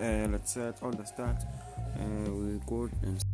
Uh, let's set all the stats uh, we go. and